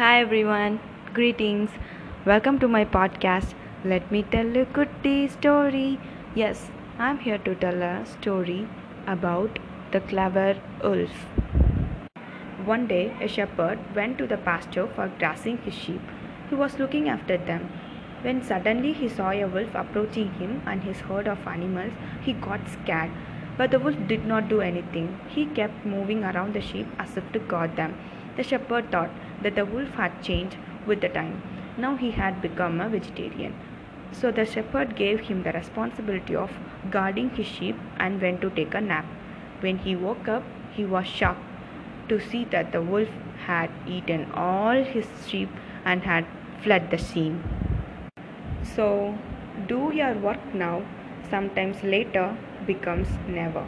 Hi everyone, greetings. Welcome to my podcast. Let me tell a goody story. Yes, I'm here to tell a story about the clever wolf. One day, a shepherd went to the pasture for grazing his sheep. He was looking after them. When suddenly he saw a wolf approaching him and his herd of animals, he got scared. But the wolf did not do anything. He kept moving around the sheep as if to guard them. The shepherd thought that the wolf had changed with the time. Now he had become a vegetarian. So the shepherd gave him the responsibility of guarding his sheep and went to take a nap. When he woke up, he was shocked to see that the wolf had eaten all his sheep and had fled the scene. So, do your work now, sometimes later becomes never.